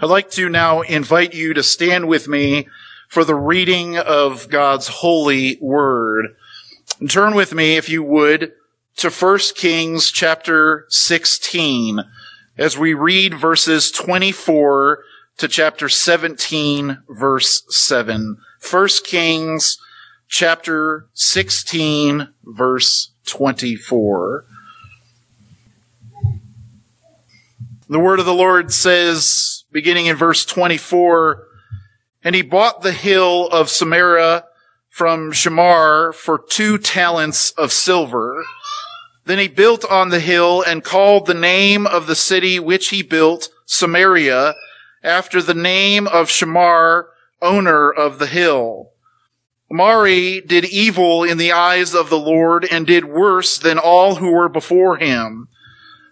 I'd like to now invite you to stand with me for the reading of God's holy word. And turn with me, if you would, to 1 Kings chapter 16 as we read verses 24 to chapter 17 verse 7. 1 Kings chapter 16 verse 24. The word of the Lord says, beginning in verse 24, and he bought the hill of Samaria from Shemer for two talents of silver. Then he built on the hill and called the name of the city which he built Samaria after the name of Shemer, owner of the hill. Omri did evil in the eyes of the Lord and did worse than all who were before him.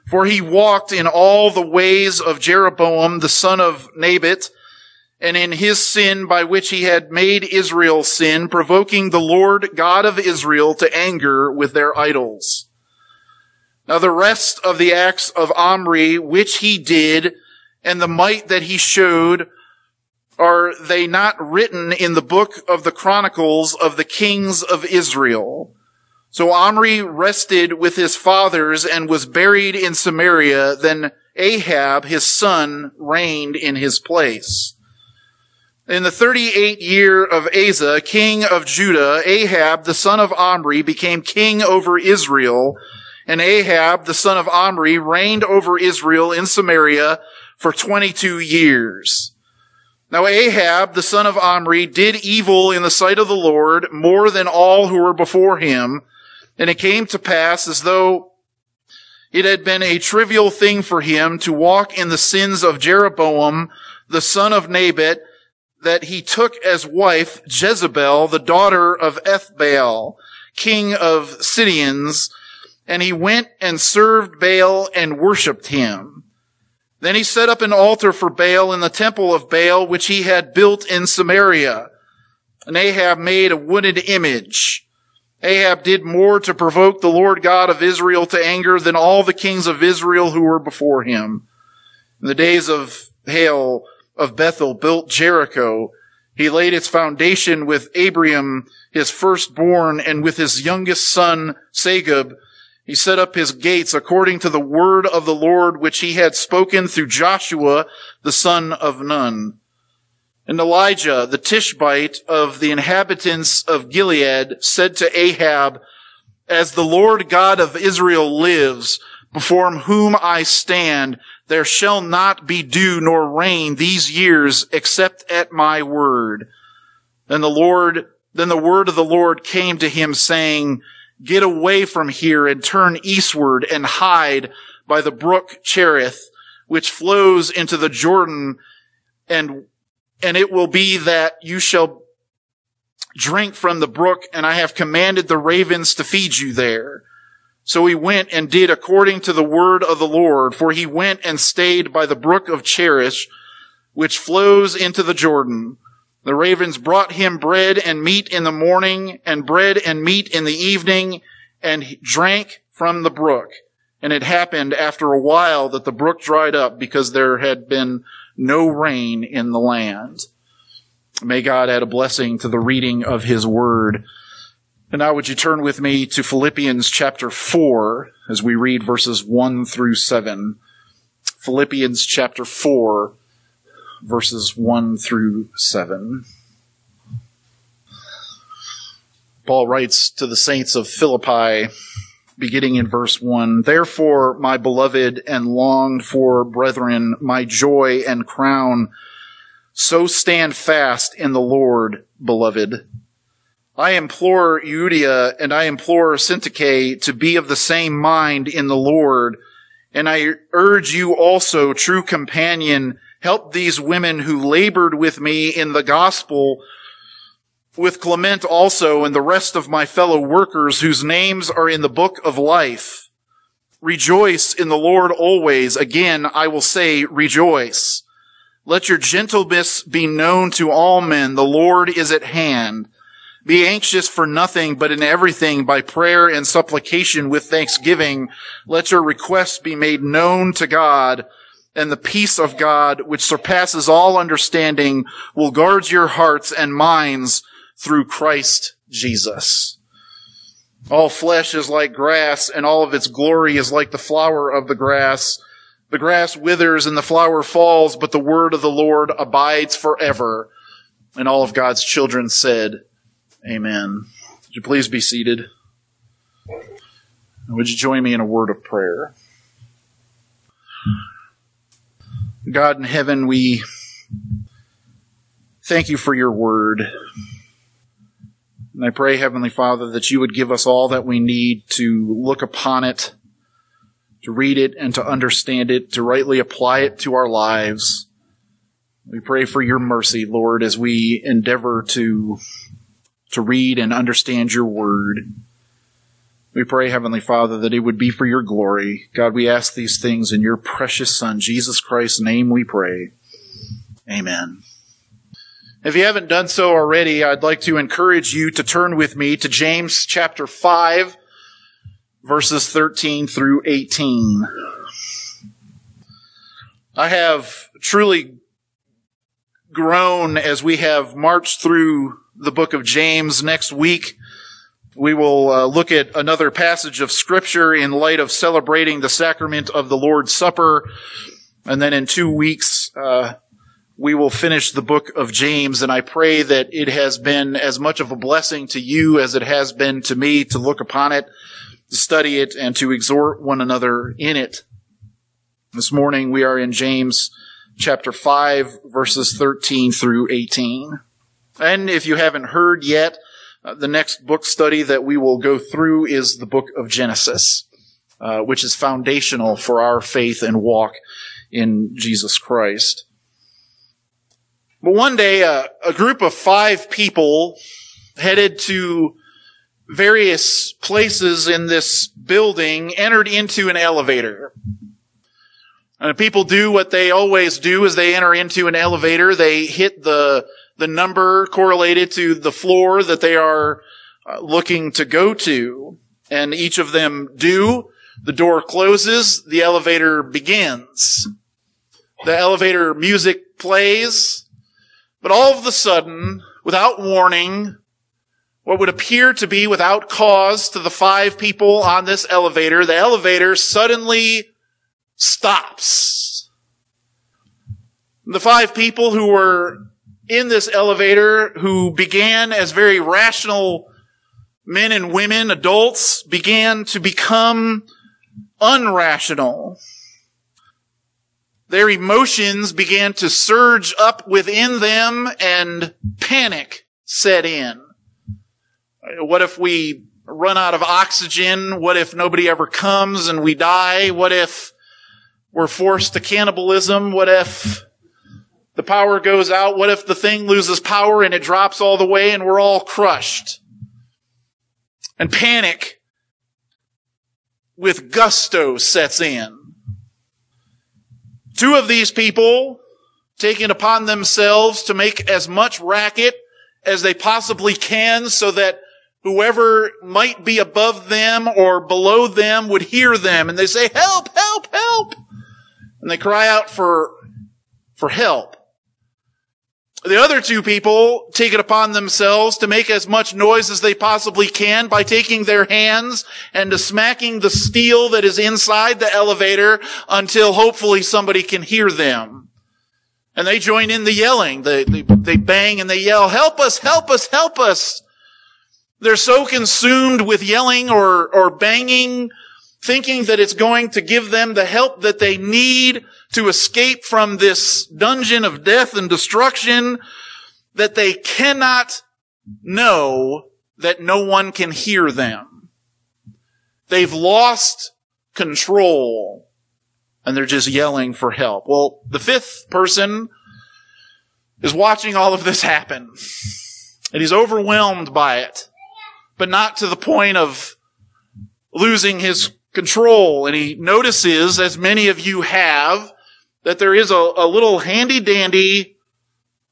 For he walked in all the ways of Jeroboam, the son of Nebat, and in his sin by which he had made Israel sin, provoking the Lord God of Israel to anger with their idols. Now the rest of the acts of Omri, which he did, and the might that he showed, are they not written in the book of the Chronicles of the kings of Israel? So Omri rested with his fathers and was buried in Samaria. Then Ahab, his son, reigned in his place. In the 38th year of Asa, king of Judah, Ahab, the son of Omri, became king over Israel. And Ahab, the son of Omri, reigned over Israel in Samaria for 22 years. Now Ahab, the son of Omri, did evil in the sight of the Lord more than all who were before him. And it came to pass as though it had been a trivial thing for him to walk in the sins of Jeroboam, the son of Nebat, that he took as wife Jezebel, the daughter of Ethbaal, king of Sidonians, and he went and served Baal and worshipped him. Then he set up an altar for Baal in the temple of Baal, which he had built in Samaria. And Ahab made a wooden image Ahab did more to provoke the Lord God of Israel to anger than all the kings of Israel who were before him. In the days of Hiel of Bethel built Jericho. He laid its foundation with Abiram, his firstborn, and with his youngest son, Segub. He set up his gates according to the word of the Lord which he had spoken through Joshua, the son of Nun. And Elijah, the Tishbite of the inhabitants of Gilead, said to Ahab, As the Lord God of Israel lives, before whom I stand, there shall not be dew nor rain these years except at my word. Then the Lord, then the word of the Lord came to him saying, Get away from here and turn eastward and hide by the brook Cherith, which flows into the Jordan and and it will be that you shall drink from the brook, and I have commanded the ravens to feed you there. So he went and did according to the word of the Lord, for he went and stayed by the brook of Cherith, which flows into the Jordan. The ravens brought him bread and meat in the morning, and bread and meat in the evening, and drank from the brook. And it happened after a while that the brook dried up because there had been no rain in the land. May God add a blessing to the reading of his word. And now would you turn with me to Philippians chapter 4 as we read verses 1 through 7. Philippians chapter 4 verses 1 through 7. Paul writes to the saints of Philippi, beginning in verse 1. Therefore, my beloved and longed for brethren, my joy and crown, so stand fast in the Lord, beloved. I implore Euodia and I implore Syntyche to be of the same mind in the Lord. And I urge you also, true companion, help these women who labored with me in the gospel with Clement also and the rest of my fellow workers whose names are in the book of life. Rejoice in the Lord always. Again, I will say rejoice. Let your gentleness be known to all men. The Lord is at hand. Be anxious for nothing, but in everything by prayer and supplication with thanksgiving. Let your requests be made known to God and the peace of God, which surpasses all understanding, will guard your hearts and minds through Christ Jesus. All flesh is like grass, and all of its glory is like the flower of the grass. The grass withers and the flower falls, but the word of the Lord abides forever. And all of God's children said, Amen. Would you please be seated? Would you join me in a word of prayer? God in heaven, we thank you for your word. And I pray, Heavenly Father, that you would give us all that we need to look upon it, to read it, and to understand it, to rightly apply it to our lives. We pray for your mercy, Lord, as we endeavor to, to read and understand your word. We pray, Heavenly Father, that it would be for your glory. God, we ask these things in your precious Son, Jesus Christ's name we pray. Amen. If you haven't done so already, I'd like to encourage you to turn with me to James chapter 5, verses 13 through 18. I have truly grown as we have marched through the book of James next week. We will uh, look at another passage of scripture in light of celebrating the sacrament of the Lord's Supper. And then in two weeks, uh, we will finish the book of James. And I pray that it has been as much of a blessing to you as it has been to me to look upon it, to study it, and to exhort one another in it. This morning we are in James chapter 5, verses 13 through 18. And if you haven't heard yet, uh, the next book study that we will go through is the book of Genesis, uh, which is foundational for our faith and walk in Jesus Christ. But one day, uh, a group of five people headed to various places in this building entered into an elevator. And people do what they always do as they enter into an elevator. They hit the the number correlated to the floor that they are uh, looking to go to. And each of them do. The door closes. The elevator begins. The elevator music plays. But all of a sudden, without warning, what would appear to be without cause to the five people on this elevator, the elevator suddenly stops. The five people who were in this elevator who began as very rational men and women, adults, began to become unrational. Their emotions began to surge up within them and panic set in. What if we run out of oxygen? What if nobody ever comes and we die? What if we're forced to cannibalism? What if the power goes out. What if the thing loses power and it drops all the way and we're all crushed? And panic with gusto sets in. Two of these people taking upon themselves to make as much racket as they possibly can so that whoever might be above them or below them would hear them and they say, help, help, help. And they cry out for, for help. The other two people take it upon themselves to make as much noise as they possibly can by taking their hands and smacking the steel that is inside the elevator until hopefully somebody can hear them. And they join in the yelling. They, they, they bang and they yell, help us, help us, help us. They're so consumed with yelling or, or banging, thinking that it's going to give them the help that they need to escape from this dungeon of death and destruction that they cannot know that no one can hear them. They've lost control and they're just yelling for help. Well, the fifth person is watching all of this happen and he's overwhelmed by it, but not to the point of losing his control. And he notices, as many of you have, that there is a, a little handy dandy,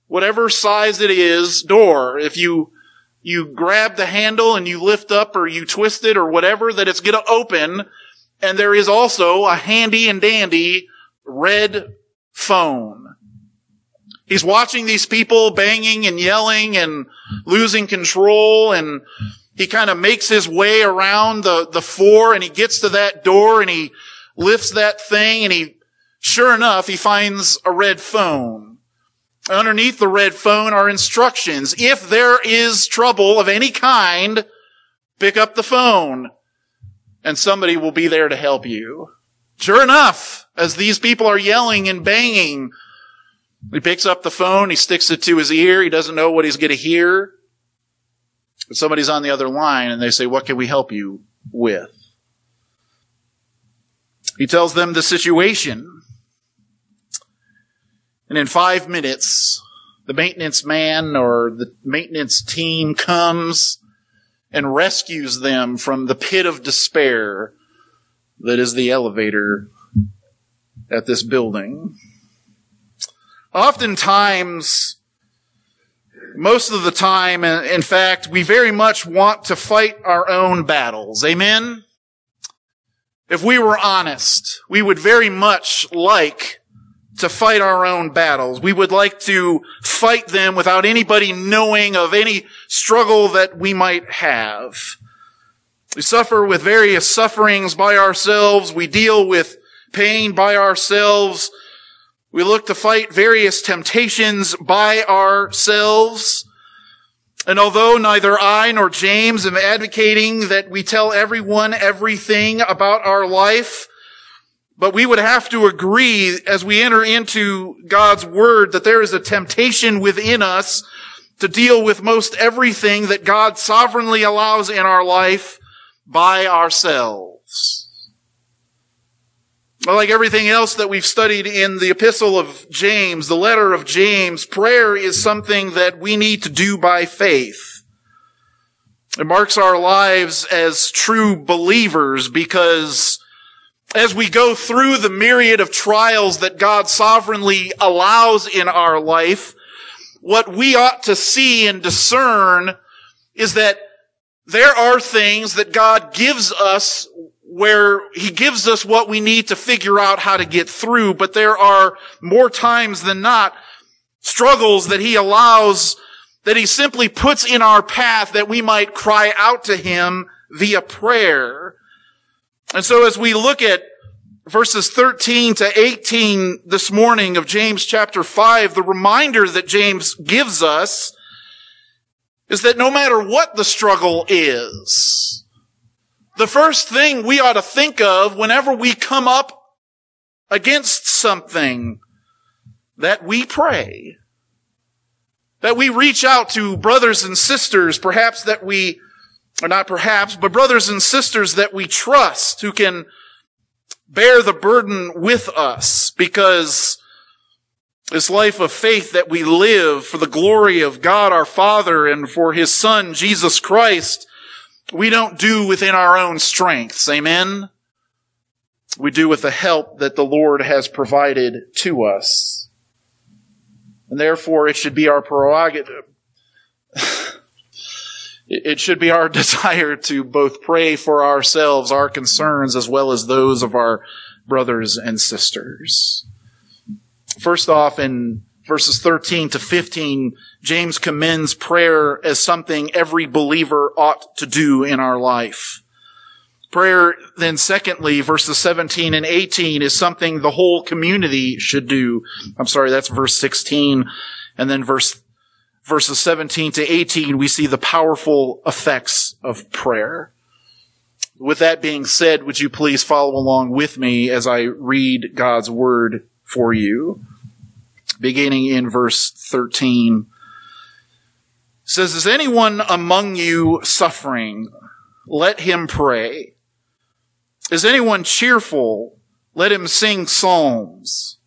whatever size it is, door. If you, you grab the handle and you lift up or you twist it or whatever, that it's to open. And there is also a handy and dandy red phone. He's watching these people banging and yelling and losing control and he kind of makes his way around the, the four and he gets to that door and he lifts that thing and he, sure enough, he finds a red phone. Underneath the red phone are instructions. If there is trouble of any kind, pick up the phone and somebody will be there to help you. Sure enough, as these people are yelling and banging, he picks up the phone, he sticks it to his ear, he doesn't know what he's going to hear. But somebody's on the other line and they say, what can we help you with? He tells them the situation. And in five minutes, the maintenance man or the maintenance team comes and rescues them from the pit of despair that is the elevator at this building. Oftentimes, most of the time, in fact, we very much want to fight our own battles. Amen? If we were honest, we would very much like to fight our own battles. We would like to fight them without anybody knowing of any struggle that we might have. We suffer with various sufferings by ourselves. We deal with pain by ourselves. We look to fight various temptations by ourselves. And although neither I nor James am advocating that we tell everyone everything about our life, but we would have to agree as we enter into God's word that there is a temptation within us to deal with most everything that God sovereignly allows in our life by ourselves. But like everything else that we've studied in the epistle of James, the letter of James, prayer is something that we need to do by faith. It marks our lives as true believers because as we go through the myriad of trials that God sovereignly allows in our life, what we ought to see and discern is that there are things that God gives us where he gives us what we need to figure out how to get through, but there are more times than not struggles that he allows that he simply puts in our path that we might cry out to him via prayer. And so as we look at verses 13 to 18 this morning of James chapter 5, the reminder that James gives us is that no matter what the struggle is, the first thing we ought to think of whenever we come up against something that we pray. That we reach out to brothers and sisters, perhaps that we, or not perhaps, but brothers and sisters that we trust who can bear the burden with us because this life of faith that we live for the glory of God our Father and for His Son, Jesus Christ, we don't do within our own strengths. Amen. We do with the help that the Lord has provided to us. And therefore it should be our prerogative. it should be our desire to both pray for ourselves, our concerns, as well as those of our brothers and sisters. First off, in verses 13 to 15, James commends prayer as something every believer ought to do in our life. Prayer, then secondly, verses 17 and 18 is something the whole community should do. I'm sorry, that's verse 16. And then verse, verses 17 to 18, we see the powerful effects of prayer. With that being said, would you please follow along with me as I read God's word for you? Beginning in verse 13 says, Is anyone among you suffering? Let him pray. Is anyone cheerful? Let him sing psalms.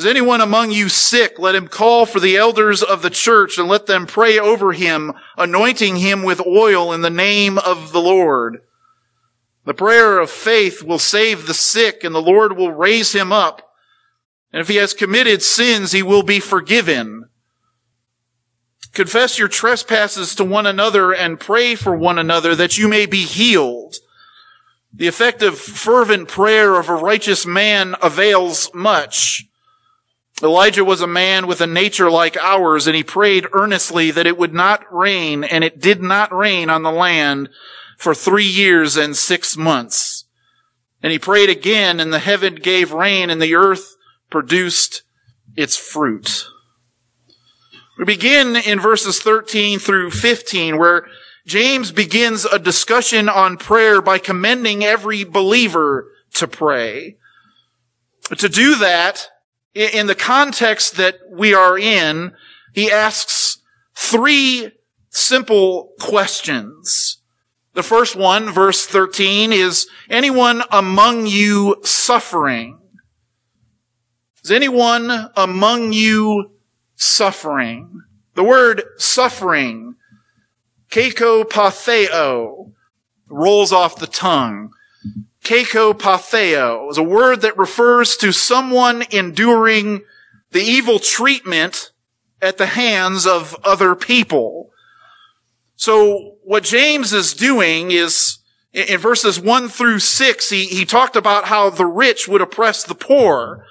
Is anyone among you sick? Let him call for the elders of the church and let them pray over him, anointing him with oil in the name of the Lord. The prayer of faith will save the sick and the Lord will raise him up. And if he has committed sins, he will be forgiven. Confess your trespasses to one another and pray for one another that you may be healed. The effective fervent prayer of a righteous man avails much. Elijah was a man with a nature like ours, and he prayed earnestly that it would not rain, and it did not rain on the land for three years and six months. And he prayed again, and the heaven gave rain, and the earth produced its fruit. We begin in verses 13 through 15, where James begins a discussion on prayer by commending every believer to pray. To do that, in the context that we are in, he asks three simple questions. The first one, verse 13, is anyone among you suffering? Is anyone among you suffering? The word suffering, kakopatheo, rolls off the tongue. Kakopatheo is a word that refers to someone enduring the evil treatment at the hands of other people. So what James is doing is in verses 1 through 6, he, he talked about how the rich would oppress the poor.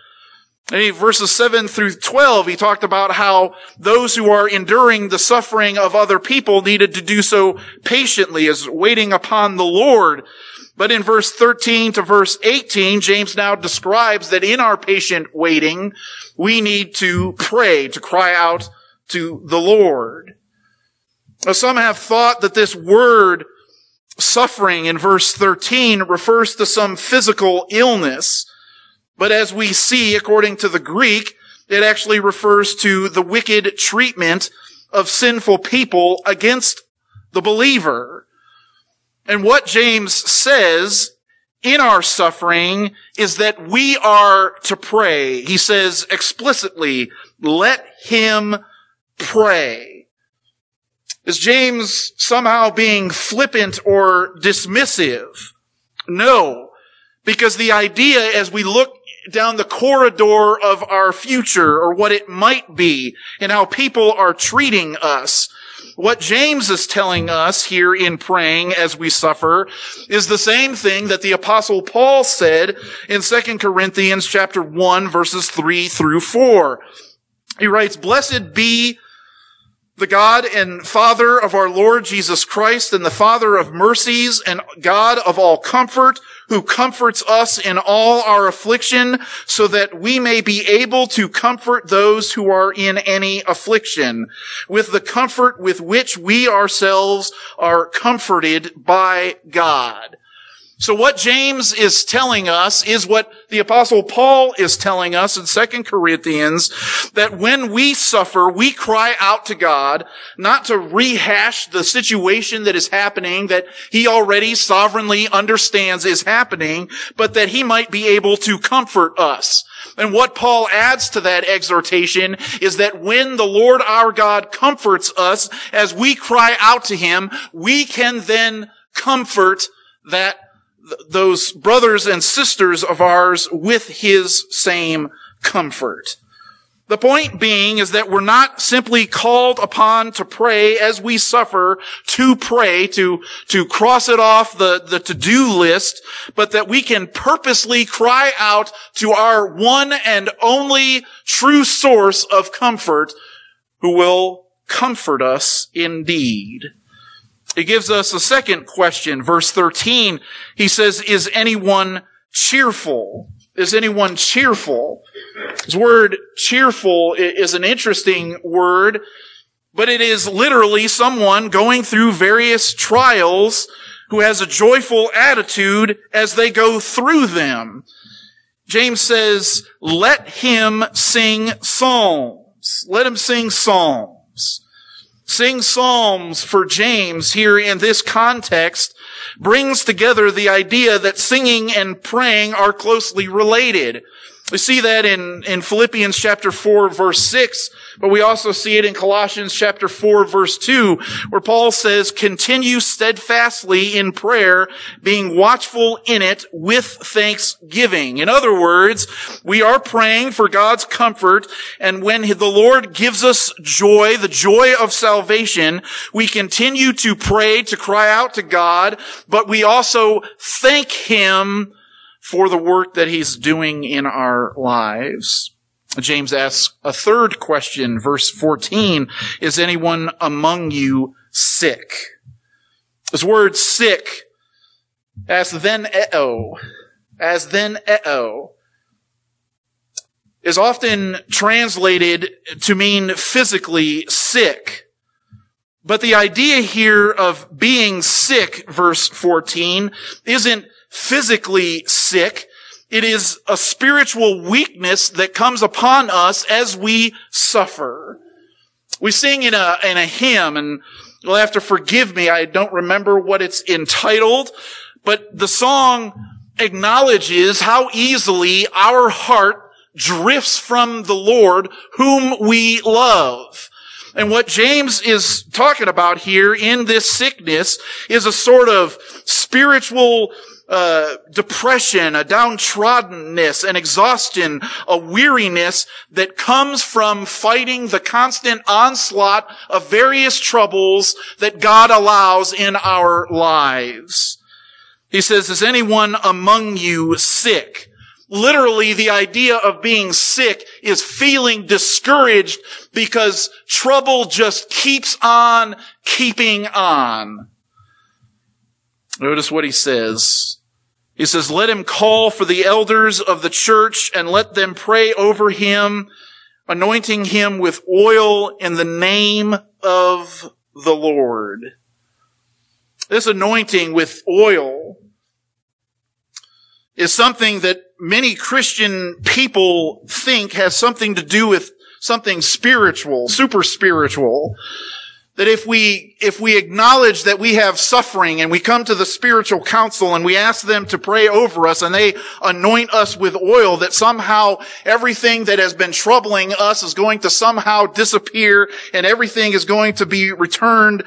And in verses 7 through 12, he talked about how those who are enduring the suffering of other people needed to do so patiently as waiting upon the Lord. But in verse 13 to verse 18, James now describes that in our patient waiting, we need to pray, to cry out to the Lord. Now, some have thought that this word suffering in verse 13 refers to some physical illness. But as we see, according to the Greek, it actually refers to the wicked treatment of sinful people against the believer. And what James says in our suffering is that we are to pray. He says explicitly, let him pray. Is James somehow being flippant or dismissive? No. Because the idea as we look down the corridor of our future or what it might be and how people are treating us what James is telling us here in praying as we suffer is the same thing that the apostle Paul said in 2 Corinthians chapter 1 verses 3 through 4. He writes, Blessed be the God and Father of our Lord Jesus Christ and the Father of mercies and God of all comfort who comforts us in all our affliction so that we may be able to comfort those who are in any affliction with the comfort with which we ourselves are comforted by God. So what James is telling us is what the apostle Paul is telling us in 2 Corinthians, that when we suffer, we cry out to God, not to rehash the situation that is happening that he already sovereignly understands is happening, but that he might be able to comfort us. And what Paul adds to that exhortation is that when the Lord our God comforts us as we cry out to him, we can then comfort that those brothers and sisters of ours with his same comfort. The point being is that we're not simply called upon to pray as we suffer to pray, to, to cross it off the, the to-do list, but that we can purposely cry out to our one and only true source of comfort who will comfort us indeed. He gives us a second question, verse 13. He says, is anyone cheerful? Is anyone cheerful? This word cheerful is an interesting word, but it is literally someone going through various trials who has a joyful attitude as they go through them. James says, let him sing psalms. Let him sing psalms. Sing psalms for James here in this context brings together the idea that singing and praying are closely related. We see that in, in Philippians chapter 4 verse 6 but we also see it in Colossians chapter 4 verse 2, where Paul says, continue steadfastly in prayer, being watchful in it with thanksgiving. In other words, we are praying for God's comfort, and when the Lord gives us joy, the joy of salvation, we continue to pray, to cry out to God, but we also thank Him for the work that He's doing in our lives. James asks a third question, verse 14, is anyone among you sick? This word sick, as then eo, as then eo, is often translated to mean physically sick. But the idea here of being sick, verse 14, isn't physically sick. It is a spiritual weakness that comes upon us as we suffer. We sing in a, in a hymn and you'll have to forgive me. I don't remember what it's entitled, but the song acknowledges how easily our heart drifts from the Lord whom we love. And what James is talking about here in this sickness is a sort of spiritual uh, depression, a downtroddenness, an exhaustion, a weariness that comes from fighting the constant onslaught of various troubles that God allows in our lives. He says, is anyone among you sick? Literally, the idea of being sick is feeling discouraged because trouble just keeps on keeping on. Notice what he says. He says, let him call for the elders of the church and let them pray over him, anointing him with oil in the name of the Lord. This anointing with oil is something that many Christian people think has something to do with something spiritual, super spiritual. That if we, if we acknowledge that we have suffering and we come to the spiritual council and we ask them to pray over us and they anoint us with oil, that somehow everything that has been troubling us is going to somehow disappear and everything is going to be returned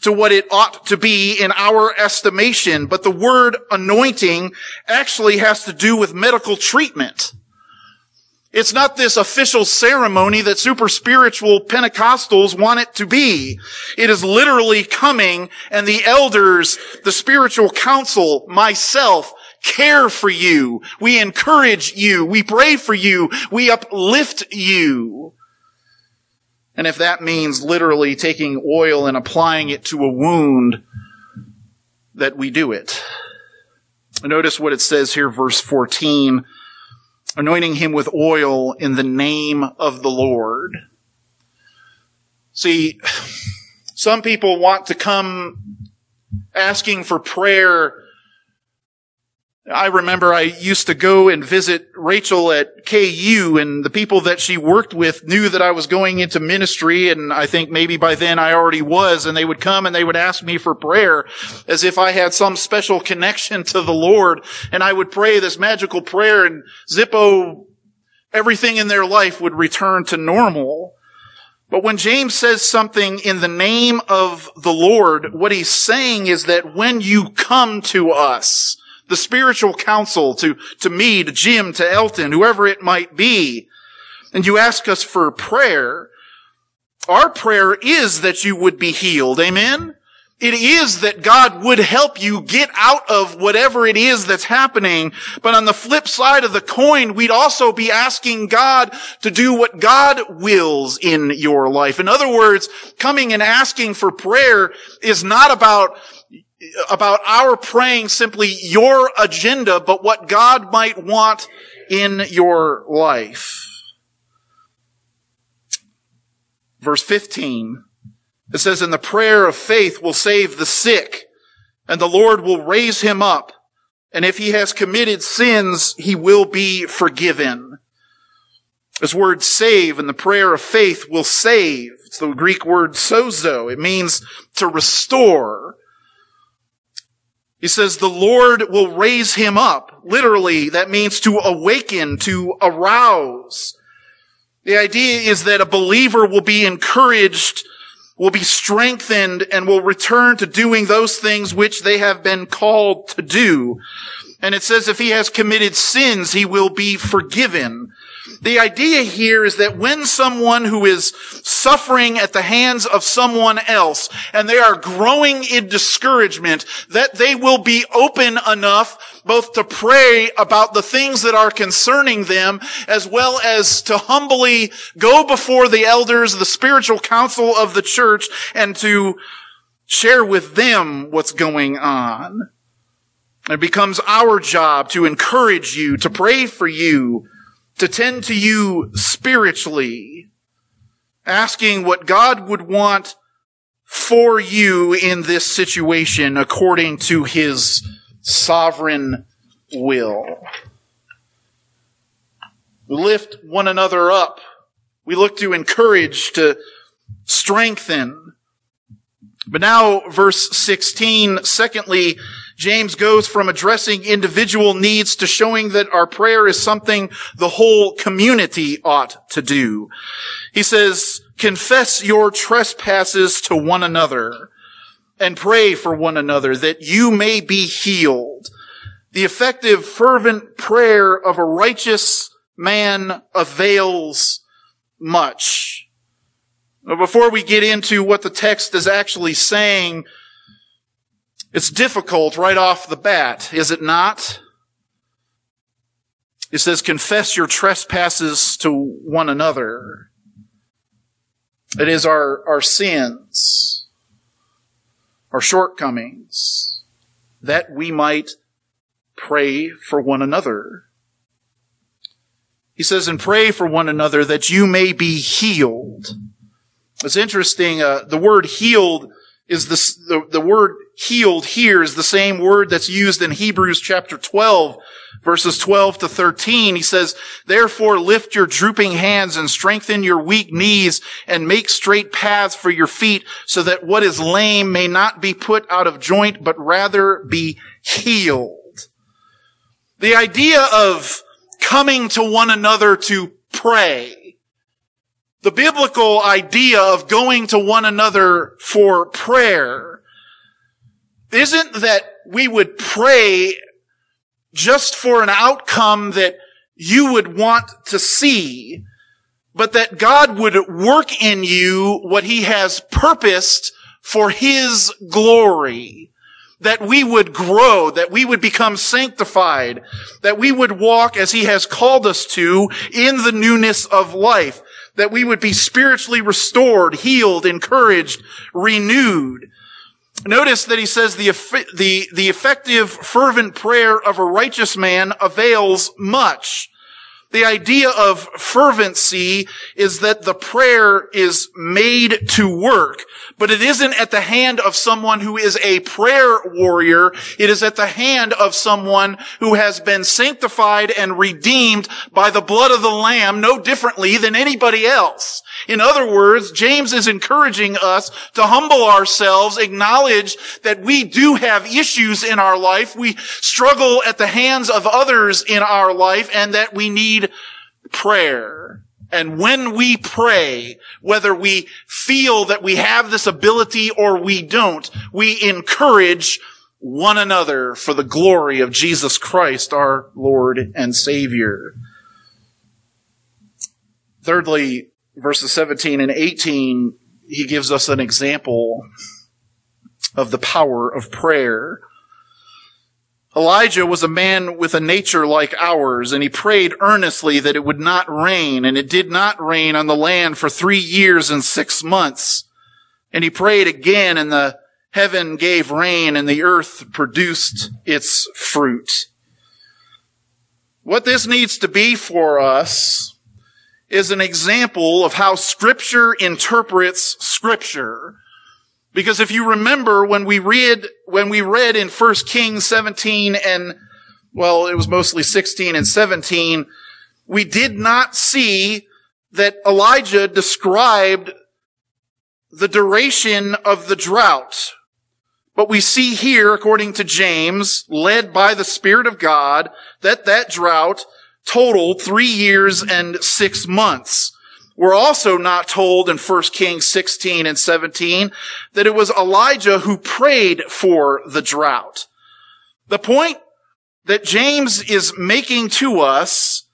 to what it ought to be in our estimation. But the word anointing actually has to do with medical treatment. It's not this official ceremony that super spiritual Pentecostals want it to be. It is literally coming and the elders, the spiritual council, myself, care for you. We encourage you. We pray for you. We uplift you. And if that means literally taking oil and applying it to a wound, that we do it. Notice what it says here, verse 14, anointing him with oil in the name of the Lord. See, some people want to come asking for prayer I remember I used to go and visit Rachel at KU and the people that she worked with knew that I was going into ministry and I think maybe by then I already was and they would come and they would ask me for prayer as if I had some special connection to the Lord and I would pray this magical prayer and Zippo, everything in their life would return to normal. But when James says something in the name of the Lord, what he's saying is that when you come to us, the spiritual counsel to, to me, to Jim, to Elton, whoever it might be, and you ask us for prayer, our prayer is that you would be healed. Amen? It is that God would help you get out of whatever it is that's happening. But on the flip side of the coin, we'd also be asking God to do what God wills in your life. In other words, coming and asking for prayer is not about about our praying simply your agenda, but what God might want in your life. Verse 15, it says, and the prayer of faith will save the sick, and the Lord will raise him up. And if he has committed sins, he will be forgiven. This word save and the prayer of faith will save. It's the Greek word sozo. It means to restore. He says the Lord will raise him up. Literally, that means to awaken, to arouse. The idea is that a believer will be encouraged, will be strengthened, and will return to doing those things which they have been called to do. And it says if he has committed sins, he will be forgiven. The idea here is that when someone who is suffering at the hands of someone else and they are growing in discouragement, that they will be open enough both to pray about the things that are concerning them, as well as to humbly go before the elders, the spiritual council of the church, and to share with them what's going on. It becomes our job to encourage you, to pray for you, to tend to you spiritually, asking what God would want for you in this situation according to his sovereign will. We lift one another up. We look to encourage, to strengthen. But now, verse 16, secondly, James goes from addressing individual needs to showing that our prayer is something the whole community ought to do. He says, confess your trespasses to one another and pray for one another that you may be healed. The effective, fervent prayer of a righteous man avails much. Before we get into what the text is actually saying, it's difficult right off the bat, is it not? It says, confess your trespasses to one another. It is our, our sins, our shortcomings, that we might pray for one another. He says, and pray for one another that you may be healed. It's interesting, uh, the word healed is the, the, the word healed here is the same word that's used in Hebrews chapter 12, verses 12 to 13. He says, therefore lift your drooping hands and strengthen your weak knees and make straight paths for your feet so that what is lame may not be put out of joint, but rather be healed. The idea of coming to one another to pray the biblical idea of going to one another for prayer isn't that we would pray just for an outcome that you would want to see, but that God would work in you what he has purposed for his glory. That we would grow, that we would become sanctified, that we would walk as he has called us to in the newness of life that we would be spiritually restored, healed, encouraged, renewed. Notice that he says the, the, the effective, fervent prayer of a righteous man avails much. The idea of fervency is that the prayer is made to work, but it isn't at the hand of someone who is a prayer warrior. It is at the hand of someone who has been sanctified and redeemed by the blood of the Lamb no differently than anybody else. In other words, James is encouraging us to humble ourselves, acknowledge that we do have issues in our life. We struggle at the hands of others in our life and that we need prayer. And when we pray, whether we feel that we have this ability or we don't, we encourage one another for the glory of Jesus Christ, our Lord and Savior. Thirdly, verses 17 and 18, he gives us an example of the power of prayer. Elijah was a man with a nature like ours, and he prayed earnestly that it would not rain, and it did not rain on the land for three years and six months. And he prayed again, and the heaven gave rain, and the earth produced its fruit. What this needs to be for us is an example of how scripture interprets scripture. Because if you remember when we read, when we read in 1 Kings 17 and, well, it was mostly 16 and 17, we did not see that Elijah described the duration of the drought. But we see here, according to James, led by the Spirit of God, that that drought totaled three years and six months. We're also not told in 1 Kings 16 and 17 that it was Elijah who prayed for the drought. The point that James is making to us,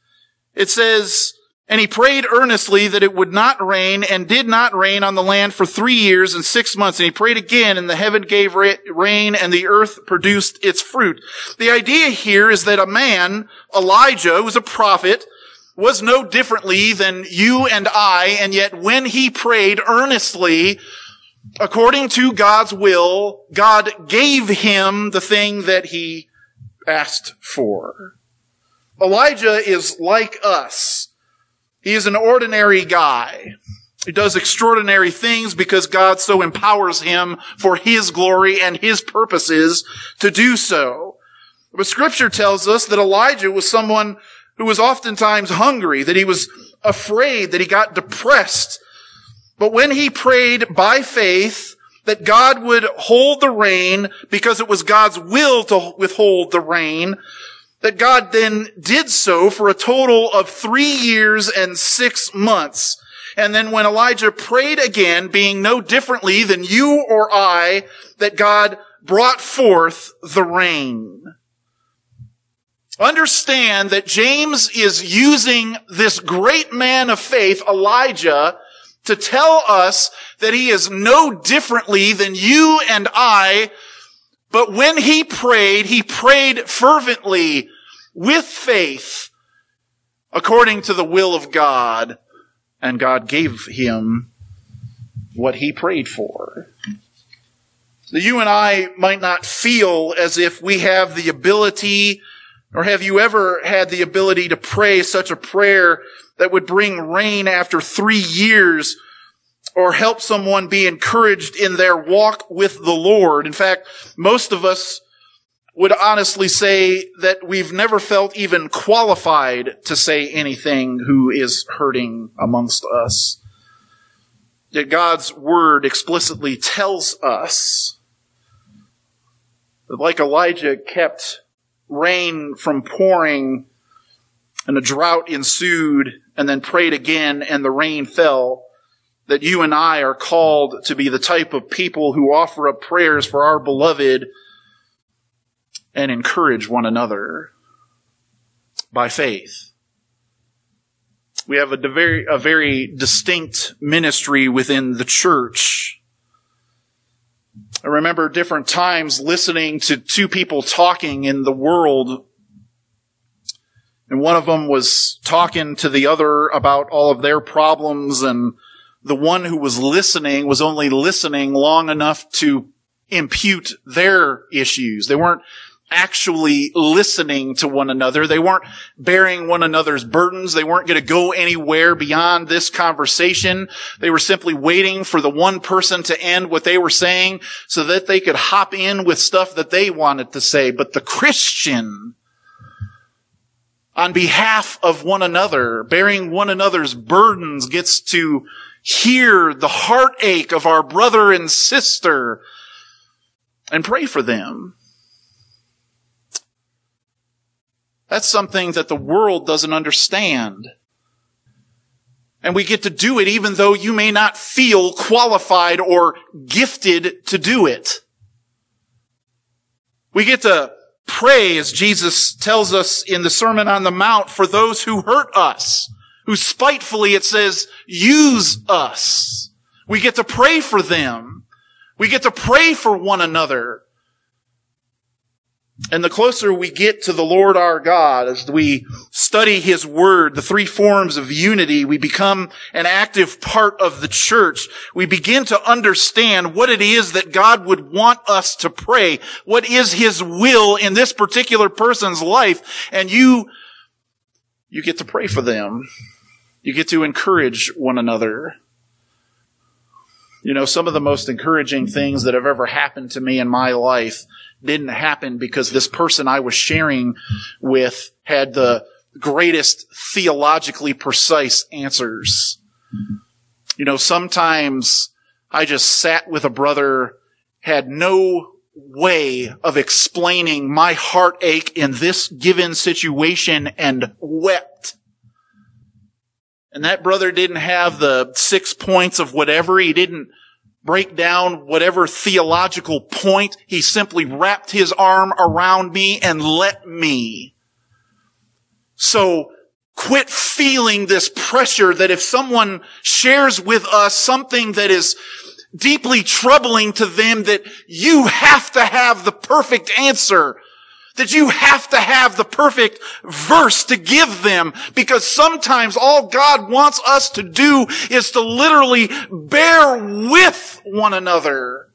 it says, And he prayed earnestly that it would not rain and did not rain on the land for three years and six months. And he prayed again and the heaven gave rain and the earth produced its fruit. The idea here is that a man, Elijah, who was a prophet, was no differently than you and I. And yet when he prayed earnestly, according to God's will, God gave him the thing that he asked for. Elijah is like us. He is an ordinary guy. He does extraordinary things because God so empowers him for his glory and his purposes to do so. But scripture tells us that Elijah was someone who was oftentimes hungry, that he was afraid, that he got depressed. But when he prayed by faith that God would hold the rain because it was God's will to withhold the rain, that God then did so for a total of three years and six months. And then when Elijah prayed again, being no differently than you or I, that God brought forth the rain. Understand that James is using this great man of faith, Elijah, to tell us that he is no differently than you and I, but when he prayed, he prayed fervently with faith according to the will of God, and God gave him what he prayed for. You and I might not feel as if we have the ability, or have you ever had the ability to pray such a prayer that would bring rain after three years or help someone be encouraged in their walk with the Lord. In fact, most of us would honestly say that we've never felt even qualified to say anything who is hurting amongst us. Yet God's word explicitly tells us that like Elijah kept rain from pouring and a drought ensued and then prayed again and the rain fell, that you and I are called to be the type of people who offer up prayers for our beloved and encourage one another by faith. We have a very, a very distinct ministry within the church. I remember different times listening to two people talking in the world. And one of them was talking to the other about all of their problems and the one who was listening was only listening long enough to impute their issues. They weren't actually listening to one another. They weren't bearing one another's burdens. They weren't going to go anywhere beyond this conversation. They were simply waiting for the one person to end what they were saying so that they could hop in with stuff that they wanted to say. But the Christian, on behalf of one another, bearing one another's burdens, gets to hear the heartache of our brother and sister and pray for them. That's something that the world doesn't understand. And we get to do it even though you may not feel qualified or gifted to do it. We get to pray as Jesus tells us in the Sermon on the Mount for those who hurt us, who spitefully, it says, use us. We get to pray for them. We get to pray for one another. And the closer we get to the Lord our God, as we study His Word, the three forms of unity, we become an active part of the church. We begin to understand what it is that God would want us to pray. What is His will in this particular person's life? And you, you get to pray for them. You get to encourage one another. You know, some of the most encouraging things that have ever happened to me in my life didn't happen because this person I was sharing with had the greatest theologically precise answers. You know, sometimes I just sat with a brother, had no way of explaining my heartache in this given situation and wept. And that brother didn't have the six points of whatever. He didn't break down whatever theological point. He simply wrapped his arm around me and let me. So quit feeling this pressure that if someone shares with us something that is deeply troubling to them that you have to have the perfect answer. That you have to have the perfect verse to give them because sometimes all God wants us to do is to literally bear with one another.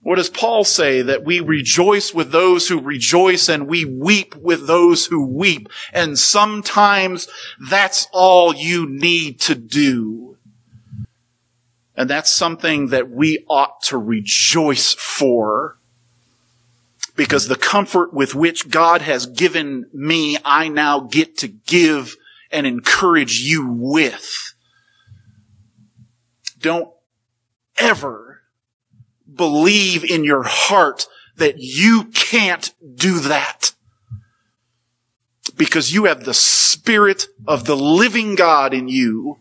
What does Paul say? That we rejoice with those who rejoice and we weep with those who weep. And sometimes that's all you need to do. And that's something that we ought to rejoice for. Because the comfort with which God has given me, I now get to give and encourage you with. Don't ever believe in your heart that you can't do that. Because you have the Spirit of the living God in you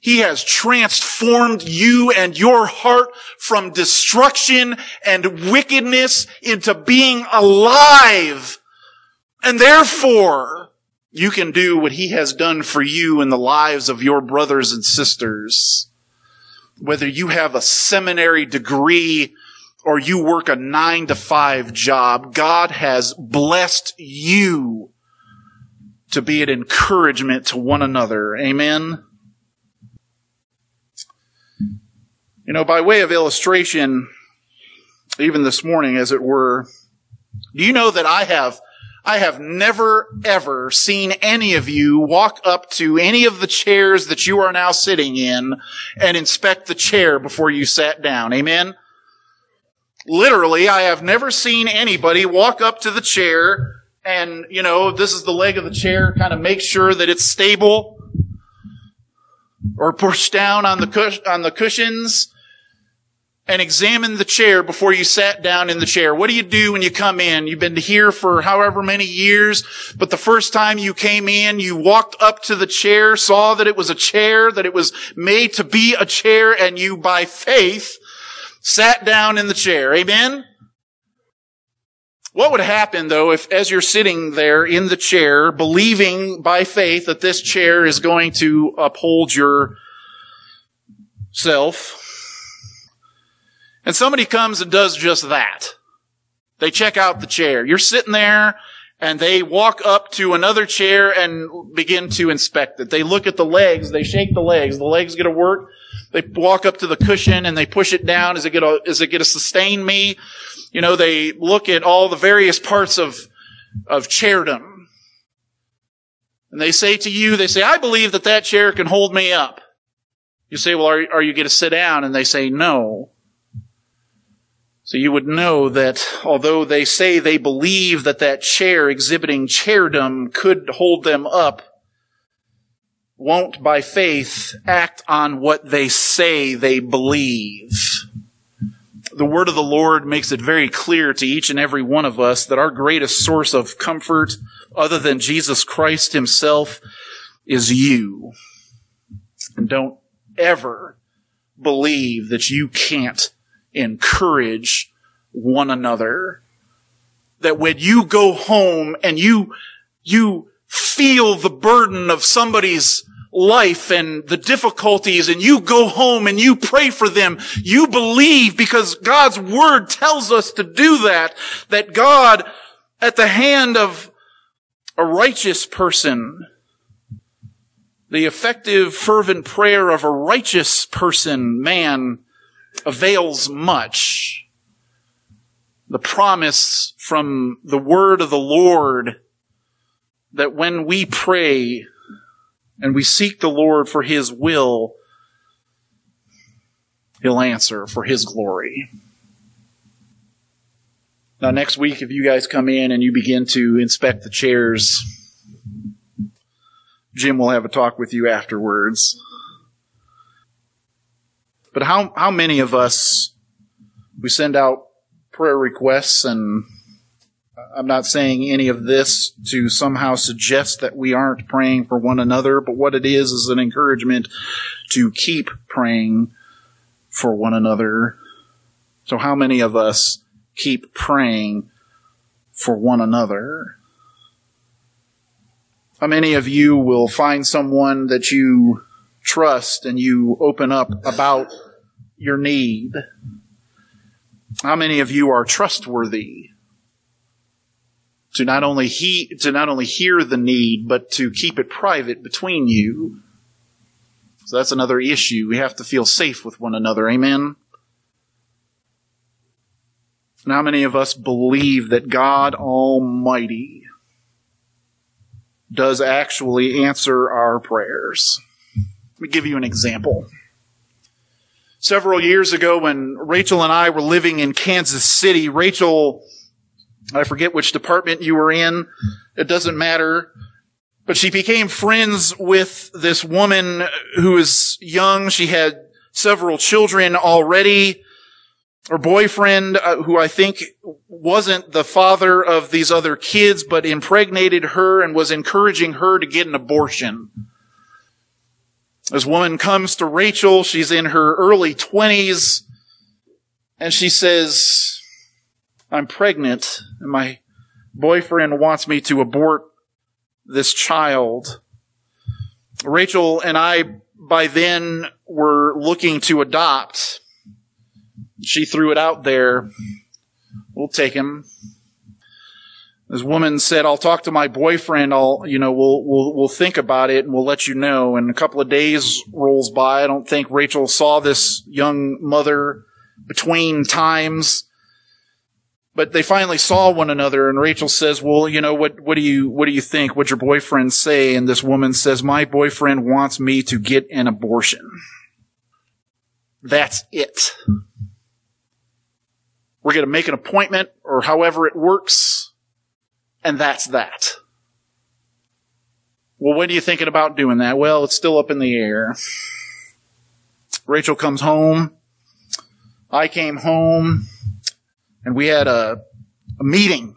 he has transformed you and your heart from destruction and wickedness into being alive. And therefore, you can do what he has done for you in the lives of your brothers and sisters. Whether you have a seminary degree or you work a nine to five job, God has blessed you to be an encouragement to one another. Amen. You know, by way of illustration, even this morning, as it were, do you know that I have, I have never ever seen any of you walk up to any of the chairs that you are now sitting in and inspect the chair before you sat down. Amen? Literally, I have never seen anybody walk up to the chair and, you know, this is the leg of the chair, kind of make sure that it's stable or push down on the, cush- on the cushions and examine the chair before you sat down in the chair. What do you do when you come in? You've been here for however many years, but the first time you came in, you walked up to the chair, saw that it was a chair, that it was made to be a chair, and you by faith sat down in the chair. Amen? What would happen though if as you're sitting there in the chair, believing by faith that this chair is going to uphold your self, and somebody comes and does just that. They check out the chair. You're sitting there and they walk up to another chair and begin to inspect it. They look at the legs, they shake the legs, the legs get to work. They walk up to the cushion and they push it down. Is it gonna, is it gonna sustain me? You know, they look at all the various parts of, of chairdom. And they say to you, they say, I believe that that chair can hold me up. You say, well, are, are you going to sit down? And they say, no. So you would know that although they say they believe that that chair exhibiting chairdom could hold them up, won't by faith act on what they say they believe. The word of the Lord makes it very clear to each and every one of us that our greatest source of comfort, other than Jesus Christ himself, is you. And don't ever believe that you can't encourage one another. That when you go home and you, you feel the burden of somebody's life and the difficulties and you go home and you pray for them, you believe because God's word tells us to do that, that God at the hand of a righteous person, the effective fervent prayer of a righteous person, man, avails much. The promise from the word of the Lord that when we pray and we seek the Lord for His will, He'll answer for His glory. Now, next week, if you guys come in and you begin to inspect the chairs, Jim will have a talk with you afterwards. But how, how many of us, we send out prayer requests and uh, I'm not saying any of this to somehow suggest that we aren't praying for one another, but what it is is an encouragement to keep praying for one another. So how many of us keep praying for one another? How many of you will find someone that you trust and you open up about your need? How many of you are trustworthy to not only he, to not only hear the need, but to keep it private between you? So that's another issue. We have to feel safe with one another. Amen. And how many of us believe that God Almighty does actually answer our prayers? Let me give you an example. Several years ago when Rachel and I were living in Kansas City, Rachel, I forget which department you were in. It doesn't matter. But she became friends with this woman who was young. She had several children already. Her boyfriend, uh, who I think wasn't the father of these other kids, but impregnated her and was encouraging her to get an abortion. This woman comes to Rachel. She's in her early twenties and she says, I'm pregnant and my boyfriend wants me to abort this child. Rachel and I by then were looking to adopt. She threw it out there. We'll take him. This woman said, I'll talk to my boyfriend. I'll, you know, we'll, we'll, we'll think about it and we'll let you know. And a couple of days rolls by. I don't think Rachel saw this young mother between times. But they finally saw one another and Rachel says, well, you know, what, what do you, what do you think? What'd your boyfriend say? And this woman says, my boyfriend wants me to get an abortion. That's it. We're going to make an appointment or however it works and that's that. Well, when are you thinking about doing that? Well, it's still up in the air. Rachel comes home. I came home and we had a, a meeting.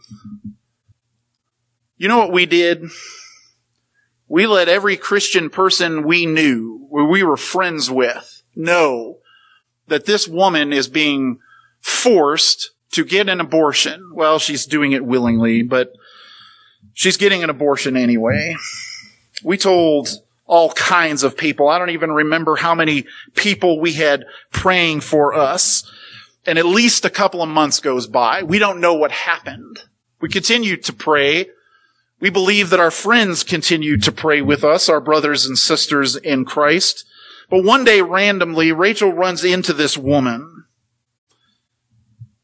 You know what we did? We let every Christian person we knew, we were friends with, know that this woman is being forced to get an abortion. Well, she's doing it willingly, but She's getting an abortion anyway. We told all kinds of people. I don't even remember how many people we had praying for us. And at least a couple of months goes by. We don't know what happened. We continue to pray. We believe that our friends continue to pray with us, our brothers and sisters in Christ. But one day randomly, Rachel runs into this woman.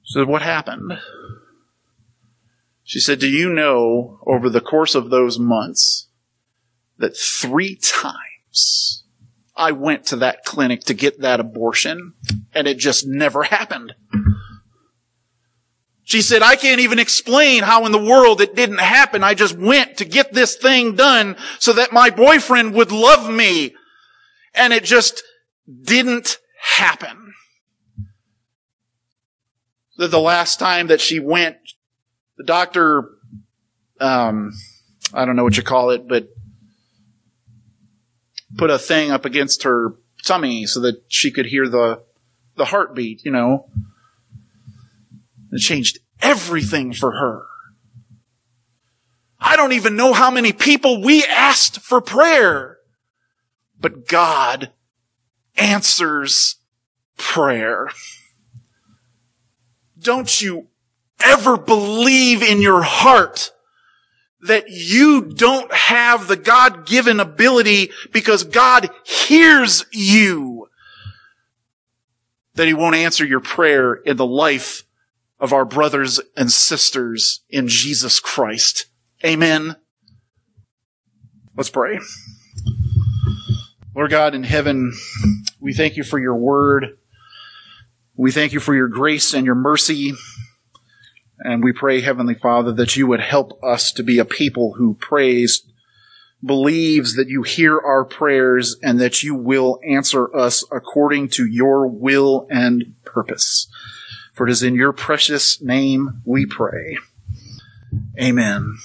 Said, what happened? She said, do you know over the course of those months that three times I went to that clinic to get that abortion and it just never happened. She said, I can't even explain how in the world it didn't happen. I just went to get this thing done so that my boyfriend would love me. And it just didn't happen. The last time that she went, the doctor, um, I don't know what you call it, but put a thing up against her tummy so that she could hear the the heartbeat, you know. It changed everything for her. I don't even know how many people we asked for prayer, but God answers prayer. Don't you ever believe in your heart that you don't have the God-given ability because God hears you, that He won't answer your prayer in the life of our brothers and sisters in Jesus Christ. Amen. Let's pray. Lord God in heaven, we thank you for your word. We thank you for your grace and your mercy. And we pray, Heavenly Father, that you would help us to be a people who prays, believes that you hear our prayers and that you will answer us according to your will and purpose. For it is in your precious name we pray. Amen.